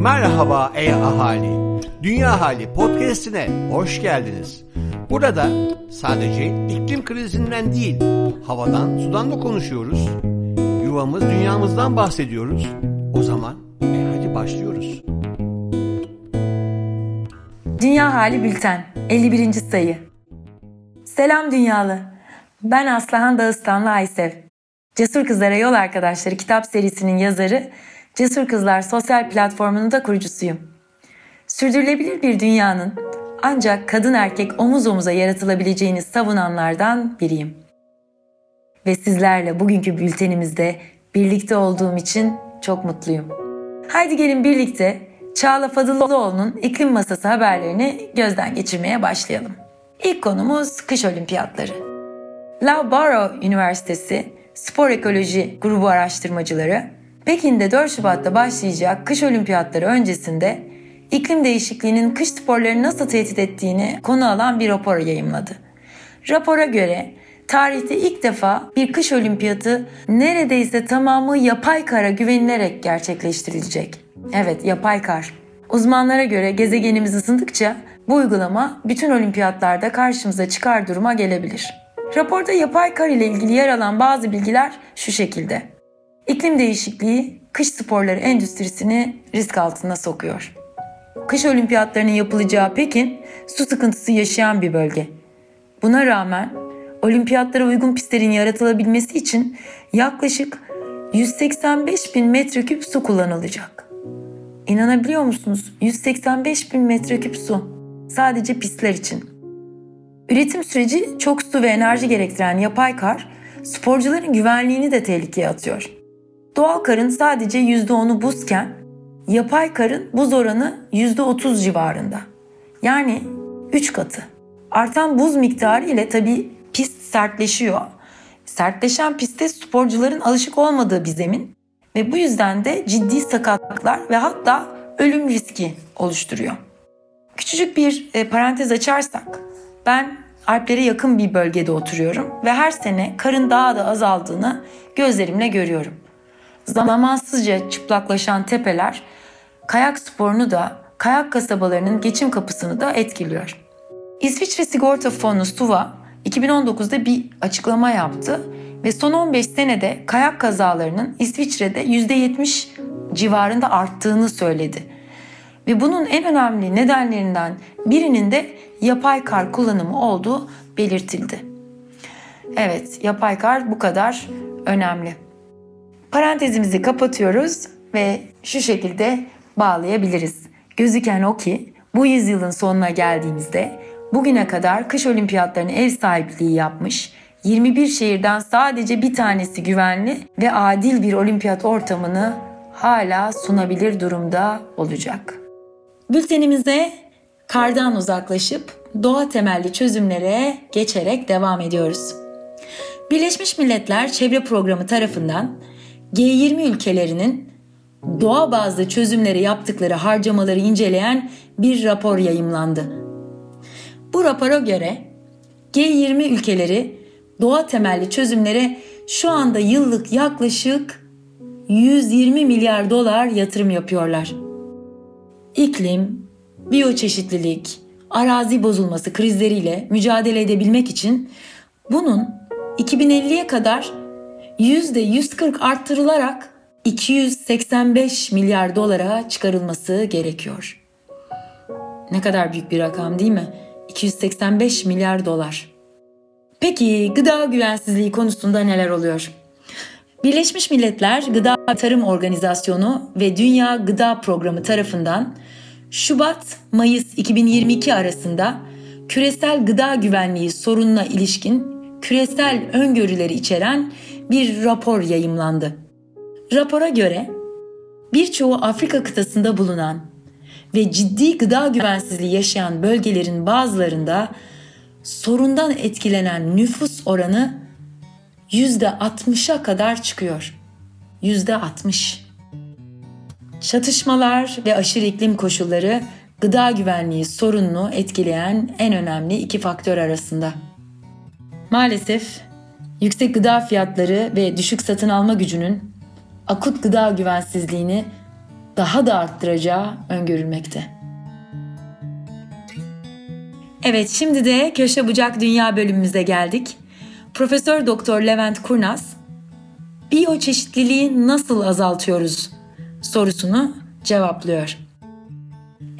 Merhaba ey ahali. Dünya Hali podcast'ine hoş geldiniz. Burada sadece iklim krizinden değil, havadan, sudan da konuşuyoruz. Yuvamız, dünyamızdan bahsediyoruz. O zaman e hadi başlıyoruz. Dünya Hali Bülten 51. sayı. Selam dünyalı. Ben Aslıhan Dağıstanlı Aysev. Cesur Kızlara Yol Arkadaşları kitap serisinin yazarı, Cesur Kızlar sosyal platformunun da kurucusuyum. Sürdürülebilir bir dünyanın ancak kadın erkek omuz omuza yaratılabileceğini savunanlardan biriyim. Ve sizlerle bugünkü bültenimizde birlikte olduğum için çok mutluyum. Haydi gelin birlikte Çağla Fadıllıoğlu'nun iklim masası haberlerini gözden geçirmeye başlayalım. İlk konumuz kış olimpiyatları. Loughborough Üniversitesi Spor Ekoloji Grubu araştırmacıları Pekin'de 4 Şubat'ta başlayacak kış olimpiyatları öncesinde iklim değişikliğinin kış sporlarını nasıl tehdit ettiğini konu alan bir rapor yayımladı. Rapora göre tarihte ilk defa bir kış olimpiyatı neredeyse tamamı yapay kara güvenilerek gerçekleştirilecek. Evet, yapay kar. Uzmanlara göre gezegenimiz ısındıkça bu uygulama bütün olimpiyatlarda karşımıza çıkar duruma gelebilir. Raporda yapay kar ile ilgili yer alan bazı bilgiler şu şekilde. İklim değişikliği kış sporları endüstrisini risk altına sokuyor. Kış olimpiyatlarının yapılacağı Pekin su sıkıntısı yaşayan bir bölge. Buna rağmen olimpiyatlara uygun pistlerin yaratılabilmesi için yaklaşık 185 bin metreküp su kullanılacak. İnanabiliyor musunuz? 185 bin metreküp su. Sadece pistler için. Üretim süreci çok su ve enerji gerektiren yapay kar, sporcuların güvenliğini de tehlikeye atıyor. Doğal karın sadece %10'u buzken, yapay karın buz oranı %30 civarında. Yani 3 katı. Artan buz miktarı ile tabii pist sertleşiyor. Sertleşen pistte sporcuların alışık olmadığı bir zemin ve bu yüzden de ciddi sakatlıklar ve hatta ölüm riski oluşturuyor. Küçücük bir e, parantez açarsak ben Alplere yakın bir bölgede oturuyorum ve her sene karın daha da azaldığını gözlerimle görüyorum. Zamansızca çıplaklaşan tepeler kayak sporunu da kayak kasabalarının geçim kapısını da etkiliyor. İsviçre Sigorta Fonu SUVA 2019'da bir açıklama yaptı ve son 15 senede kayak kazalarının İsviçre'de %70 civarında arttığını söyledi. Ve bunun en önemli nedenlerinden birinin de yapay kar kullanımı olduğu belirtildi. Evet, yapay kar bu kadar önemli. Parantezimizi kapatıyoruz ve şu şekilde bağlayabiliriz. Gözüken o ki bu yüzyılın sonuna geldiğimizde bugüne kadar kış olimpiyatlarına ev sahipliği yapmış, 21 şehirden sadece bir tanesi güvenli ve adil bir olimpiyat ortamını hala sunabilir durumda olacak. Bültenimize kardan uzaklaşıp doğa temelli çözümlere geçerek devam ediyoruz. Birleşmiş Milletler Çevre Programı tarafından G20 ülkelerinin doğa bazlı çözümleri yaptıkları harcamaları inceleyen bir rapor yayımlandı. Bu rapora göre G20 ülkeleri doğa temelli çözümlere şu anda yıllık yaklaşık 120 milyar dolar yatırım yapıyorlar. İklim, biyoçeşitlilik, arazi bozulması krizleriyle mücadele edebilmek için bunun 2050'ye kadar %140 arttırılarak 285 milyar dolara çıkarılması gerekiyor. Ne kadar büyük bir rakam değil mi? 285 milyar dolar. Peki gıda güvensizliği konusunda neler oluyor? Birleşmiş Milletler Gıda Tarım Organizasyonu ve Dünya Gıda Programı tarafından Şubat-Mayıs 2022 arasında küresel gıda güvenliği sorununa ilişkin küresel öngörüleri içeren bir rapor yayımlandı. Rapora göre birçoğu Afrika kıtasında bulunan ve ciddi gıda güvensizliği yaşayan bölgelerin bazılarında sorundan etkilenen nüfus oranı %60'a kadar çıkıyor. %60. Çatışmalar ve aşırı iklim koşulları gıda güvenliği sorununu etkileyen en önemli iki faktör arasında. Maalesef yüksek gıda fiyatları ve düşük satın alma gücünün akut gıda güvensizliğini daha da arttıracağı öngörülmekte. Evet şimdi de Köşe Bucak Dünya bölümümüze geldik. Profesör Doktor Levent Kurnaz biyoçeşitliliği nasıl azaltıyoruz sorusunu cevaplıyor.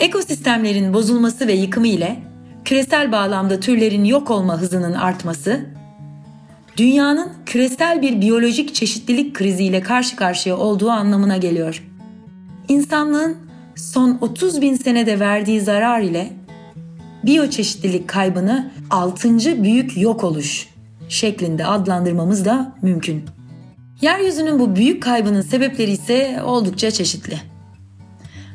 Ekosistemlerin bozulması ve yıkımı ile küresel bağlamda türlerin yok olma hızının artması, dünyanın küresel bir biyolojik çeşitlilik kriziyle karşı karşıya olduğu anlamına geliyor. İnsanlığın son 30 bin senede verdiği zarar ile biyoçeşitlilik kaybını 6. büyük yok oluş şeklinde adlandırmamız da mümkün. Yeryüzünün bu büyük kaybının sebepleri ise oldukça çeşitli.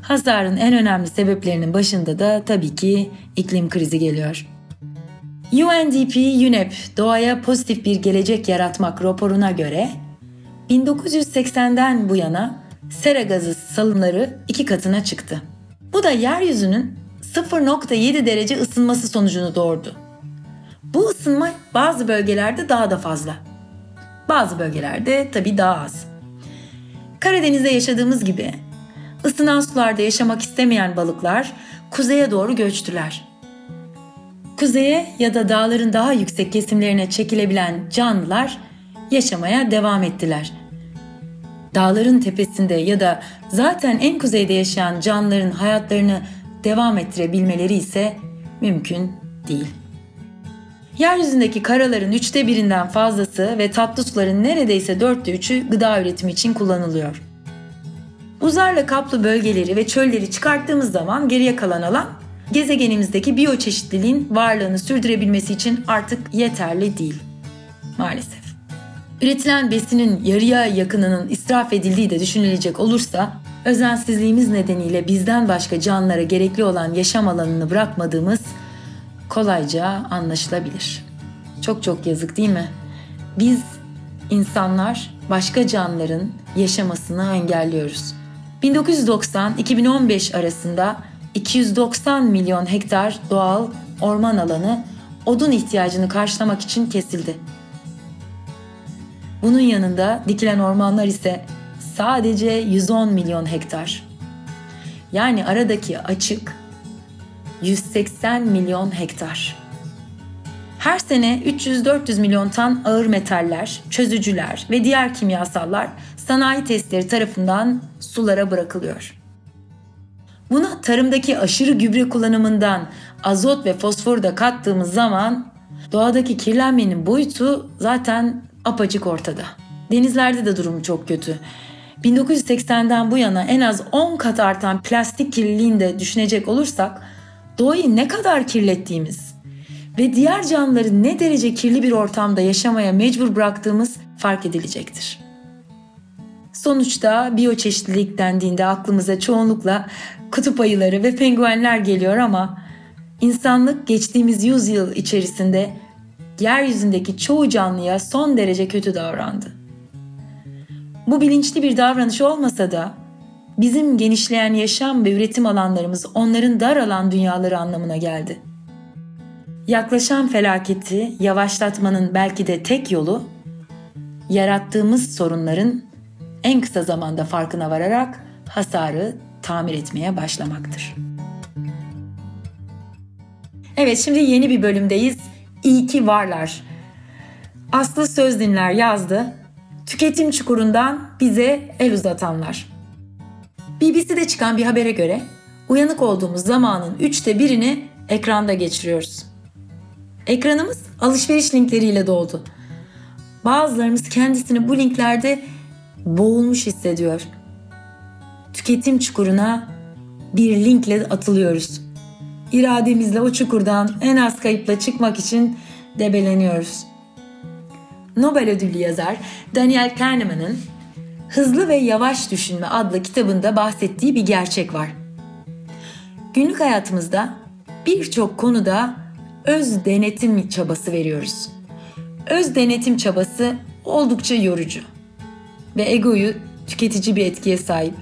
Hasarın en önemli sebeplerinin başında da tabii ki iklim krizi geliyor. UNDP UNEP doğaya pozitif bir gelecek yaratmak raporuna göre 1980'den bu yana sera gazı salımları iki katına çıktı. Bu da yeryüzünün 0.7 derece ısınması sonucunu doğurdu. Bu ısınma bazı bölgelerde daha da fazla. Bazı bölgelerde tabii daha az. Karadeniz'de yaşadığımız gibi ısınan sularda yaşamak istemeyen balıklar kuzeye doğru göçtüler. Kuzeye ya da dağların daha yüksek kesimlerine çekilebilen canlılar yaşamaya devam ettiler. Dağların tepesinde ya da zaten en kuzeyde yaşayan canlıların hayatlarını devam ettirebilmeleri ise mümkün değil. Yeryüzündeki karaların üçte birinden fazlası ve tatlı suların neredeyse dörtte üçü gıda üretimi için kullanılıyor. Buzlarla kaplı bölgeleri ve çölleri çıkarttığımız zaman geriye kalan alan gezegenimizdeki biyoçeşitliliğin varlığını sürdürebilmesi için artık yeterli değil. Maalesef. Üretilen besinin yarıya yakınının israf edildiği de düşünülecek olursa özensizliğimiz nedeniyle bizden başka canlılara gerekli olan yaşam alanını bırakmadığımız kolayca anlaşılabilir. Çok çok yazık değil mi? Biz insanlar başka canlıların yaşamasını engelliyoruz. 1990-2015 arasında 290 milyon hektar doğal orman alanı odun ihtiyacını karşılamak için kesildi. Bunun yanında dikilen ormanlar ise sadece 110 milyon hektar. Yani aradaki açık 180 milyon hektar. Her sene 300-400 milyon ton ağır metaller, çözücüler ve diğer kimyasallar sanayi testleri tarafından sulara bırakılıyor. Buna tarımdaki aşırı gübre kullanımından azot ve fosforu da kattığımız zaman doğadaki kirlenmenin boyutu zaten apaçık ortada. Denizlerde de durum çok kötü. 1980'den bu yana en az 10 kat artan plastik kirliliğini de düşünecek olursak doğayı ne kadar kirlettiğimiz ve diğer canlıları ne derece kirli bir ortamda yaşamaya mecbur bıraktığımız fark edilecektir. Sonuçta biyoçeşitlilik dendiğinde aklımıza çoğunlukla kutup ayıları ve penguenler geliyor ama insanlık geçtiğimiz yüzyıl içerisinde yeryüzündeki çoğu canlıya son derece kötü davrandı. Bu bilinçli bir davranış olmasa da bizim genişleyen yaşam ve üretim alanlarımız onların dar alan dünyaları anlamına geldi. Yaklaşan felaketi yavaşlatmanın belki de tek yolu yarattığımız sorunların en kısa zamanda farkına vararak hasarı tamir etmeye başlamaktır. Evet şimdi yeni bir bölümdeyiz. İyi ki varlar. Aslı Söz Dinler yazdı. Tüketim çukurundan bize el uzatanlar. BBC'de çıkan bir habere göre uyanık olduğumuz zamanın üçte birini ekranda geçiriyoruz. Ekranımız alışveriş linkleriyle doldu. Bazılarımız kendisini bu linklerde boğulmuş hissediyor. Tüketim çukuruna bir linkle atılıyoruz. İrademizle o çukurdan en az kayıpla çıkmak için debeleniyoruz. Nobel ödüllü yazar Daniel Kahneman'ın Hızlı ve Yavaş Düşünme adlı kitabında bahsettiği bir gerçek var. Günlük hayatımızda birçok konuda öz denetim çabası veriyoruz. Öz denetim çabası oldukça yorucu ve egoyu tüketici bir etkiye sahip.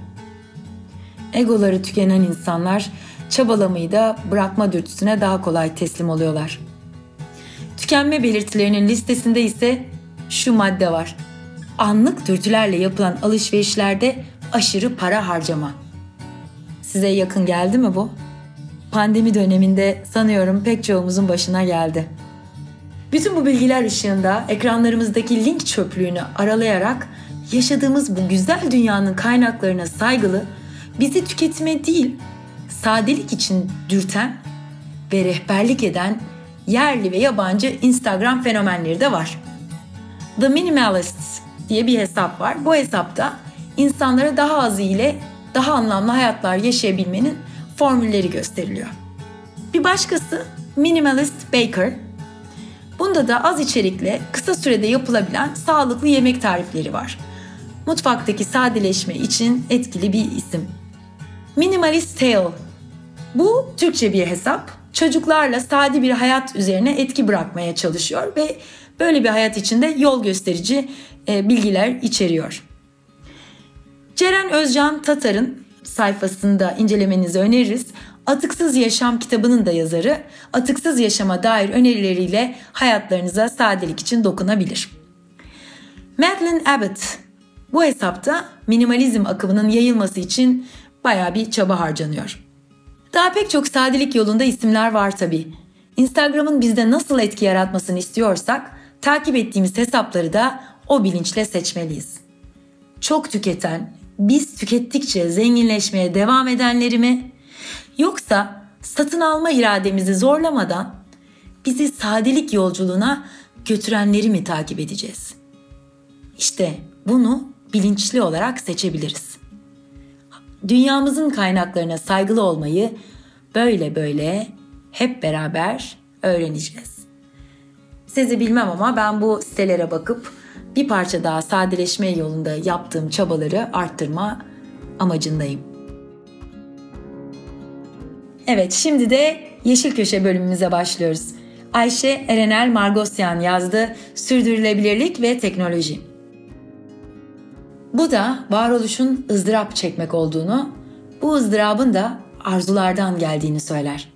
Egoları tükenen insanlar çabalamayı da bırakma dürtüsüne daha kolay teslim oluyorlar. Tükenme belirtilerinin listesinde ise şu madde var. Anlık dürtülerle yapılan alışverişlerde aşırı para harcama. Size yakın geldi mi bu? Pandemi döneminde sanıyorum pek çoğumuzun başına geldi. Bütün bu bilgiler ışığında ekranlarımızdaki link çöplüğünü aralayarak yaşadığımız bu güzel dünyanın kaynaklarına saygılı, bizi tüketime değil, sadelik için dürten ve rehberlik eden yerli ve yabancı Instagram fenomenleri de var. The Minimalists diye bir hesap var. Bu hesapta insanlara daha azı ile daha anlamlı hayatlar yaşayabilmenin formülleri gösteriliyor. Bir başkası Minimalist Baker. Bunda da az içerikle kısa sürede yapılabilen sağlıklı yemek tarifleri var. Mutfaktaki sadeleşme için etkili bir isim. Minimalist Tale. Bu Türkçe bir hesap. Çocuklarla sade bir hayat üzerine etki bırakmaya çalışıyor ve böyle bir hayat içinde yol gösterici e, bilgiler içeriyor. Ceren Özcan Tatar'ın sayfasında incelemenizi öneririz. Atıksız Yaşam kitabının da yazarı atıksız yaşama dair önerileriyle hayatlarınıza sadelik için dokunabilir. Madeline Abbott bu hesapta minimalizm akımının yayılması için baya bir çaba harcanıyor. Daha pek çok sadelik yolunda isimler var tabi. Instagram'ın bizde nasıl etki yaratmasını istiyorsak takip ettiğimiz hesapları da o bilinçle seçmeliyiz. Çok tüketen, biz tükettikçe zenginleşmeye devam edenleri mi? Yoksa satın alma irademizi zorlamadan bizi sadelik yolculuğuna götürenleri mi takip edeceğiz? İşte bunu bilinçli olarak seçebiliriz. Dünyamızın kaynaklarına saygılı olmayı böyle böyle hep beraber öğreneceğiz. Sizi bilmem ama ben bu sitelere bakıp bir parça daha sadeleşme yolunda yaptığım çabaları arttırma amacındayım. Evet şimdi de Yeşil Köşe bölümümüze başlıyoruz. Ayşe Erenel Margosyan yazdı Sürdürülebilirlik ve Teknoloji. Bu da varoluşun ızdırap çekmek olduğunu, bu ızdırabın da arzulardan geldiğini söyler.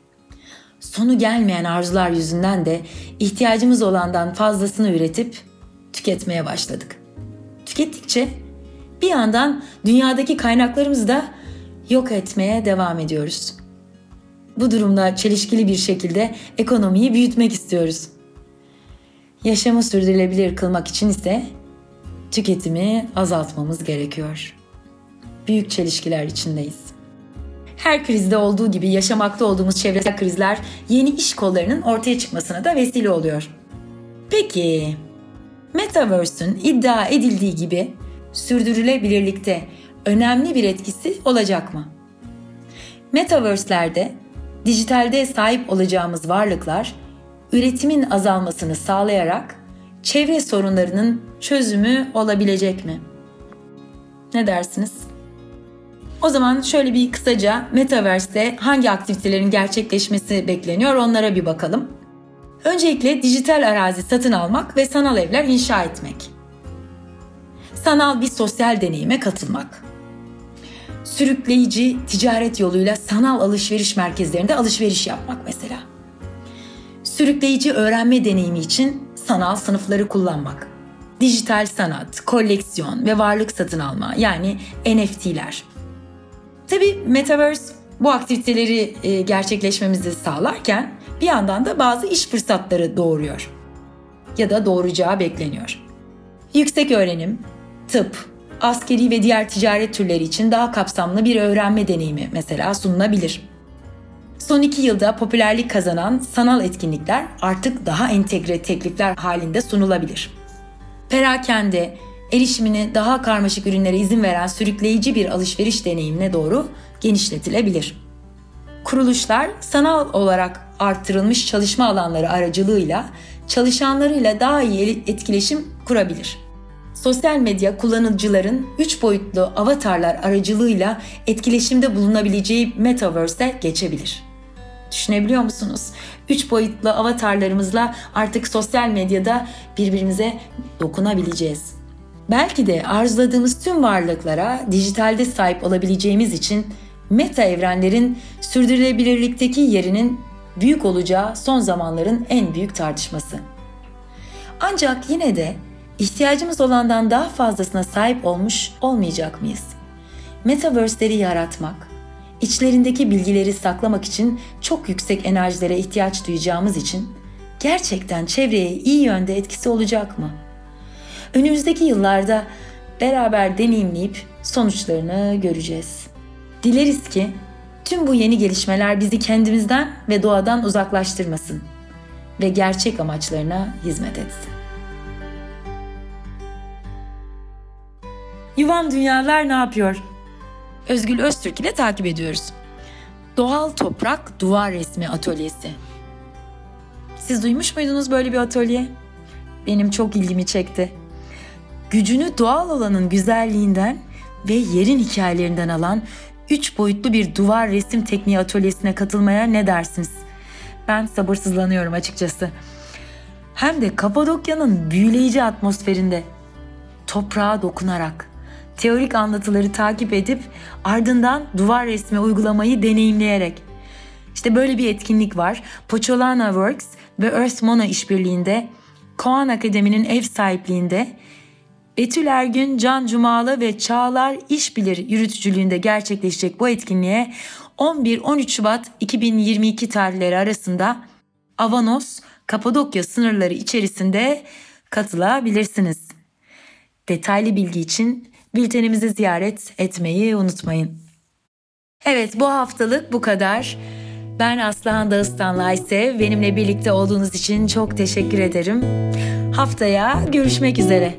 Sonu gelmeyen arzular yüzünden de ihtiyacımız olandan fazlasını üretip tüketmeye başladık. Tükettikçe bir yandan dünyadaki kaynaklarımızı da yok etmeye devam ediyoruz. Bu durumda çelişkili bir şekilde ekonomiyi büyütmek istiyoruz. Yaşamı sürdürülebilir kılmak için ise tüketimi azaltmamız gerekiyor. Büyük çelişkiler içindeyiz. Her krizde olduğu gibi yaşamakta olduğumuz çevresel krizler yeni iş kollarının ortaya çıkmasına da vesile oluyor. Peki, Metaverse'ün iddia edildiği gibi sürdürülebilirlikte önemli bir etkisi olacak mı? Metaverse'lerde dijitalde sahip olacağımız varlıklar üretimin azalmasını sağlayarak çevre sorunlarının çözümü olabilecek mi? Ne dersiniz? O zaman şöyle bir kısaca Metaverse'de hangi aktivitelerin gerçekleşmesi bekleniyor onlara bir bakalım. Öncelikle dijital arazi satın almak ve sanal evler inşa etmek. Sanal bir sosyal deneyime katılmak. Sürükleyici ticaret yoluyla sanal alışveriş merkezlerinde alışveriş yapmak mesela. Sürükleyici öğrenme deneyimi için sanal sınıfları kullanmak. Dijital sanat, koleksiyon ve varlık satın alma yani NFT'ler. Tabi Metaverse bu aktiviteleri e, gerçekleşmemizi sağlarken bir yandan da bazı iş fırsatları doğuruyor ya da doğuracağı bekleniyor. Yüksek öğrenim, tıp, askeri ve diğer ticaret türleri için daha kapsamlı bir öğrenme deneyimi mesela sunulabilir. Son iki yılda popülerlik kazanan sanal etkinlikler artık daha entegre teklifler halinde sunulabilir. Perakende, erişimini daha karmaşık ürünlere izin veren sürükleyici bir alışveriş deneyimine doğru genişletilebilir. Kuruluşlar sanal olarak artırılmış çalışma alanları aracılığıyla çalışanlarıyla daha iyi etkileşim kurabilir. Sosyal medya kullanıcıların 3 boyutlu avatarlar aracılığıyla etkileşimde bulunabileceği metaverse'e geçebilir. Düşünebiliyor musunuz? 3 boyutlu avatarlarımızla artık sosyal medyada birbirimize dokunabileceğiz. Belki de arzuladığımız tüm varlıklara dijitalde sahip olabileceğimiz için meta evrenlerin sürdürülebilirlikteki yerinin büyük olacağı son zamanların en büyük tartışması. Ancak yine de ihtiyacımız olandan daha fazlasına sahip olmuş olmayacak mıyız? Metaverse'leri yaratmak, içlerindeki bilgileri saklamak için çok yüksek enerjilere ihtiyaç duyacağımız için gerçekten çevreye iyi yönde etkisi olacak mı? Önümüzdeki yıllarda beraber deneyimleyip sonuçlarını göreceğiz. Dileriz ki tüm bu yeni gelişmeler bizi kendimizden ve doğadan uzaklaştırmasın ve gerçek amaçlarına hizmet etsin. Yuvam Dünyalar ne yapıyor? Özgül Öztürk ile takip ediyoruz. Doğal Toprak Duvar Resmi Atölyesi. Siz duymuş muydunuz böyle bir atölye? Benim çok ilgimi çekti. Gücünü doğal olanın güzelliğinden ve yerin hikayelerinden alan üç boyutlu bir duvar resim tekniği atölyesine katılmaya ne dersiniz? Ben sabırsızlanıyorum açıkçası. Hem de Kapadokya'nın büyüleyici atmosferinde toprağa dokunarak teorik anlatıları takip edip ardından duvar resmi uygulamayı deneyimleyerek. İşte böyle bir etkinlik var. Pocholana Works ve Earth Mono işbirliğinde Koan Akademi'nin ev sahipliğinde Betül Ergün, Can Cumalı ve Çağlar İşbilir yürütücülüğünde gerçekleşecek bu etkinliğe 11-13 Şubat 2022 tarihleri arasında Avanos, Kapadokya sınırları içerisinde katılabilirsiniz. Detaylı bilgi için bültenimizi ziyaret etmeyi unutmayın. Evet bu haftalık bu kadar. Ben Aslıhan Dağıstanlı Aysev. Benimle birlikte olduğunuz için çok teşekkür ederim. Haftaya görüşmek üzere.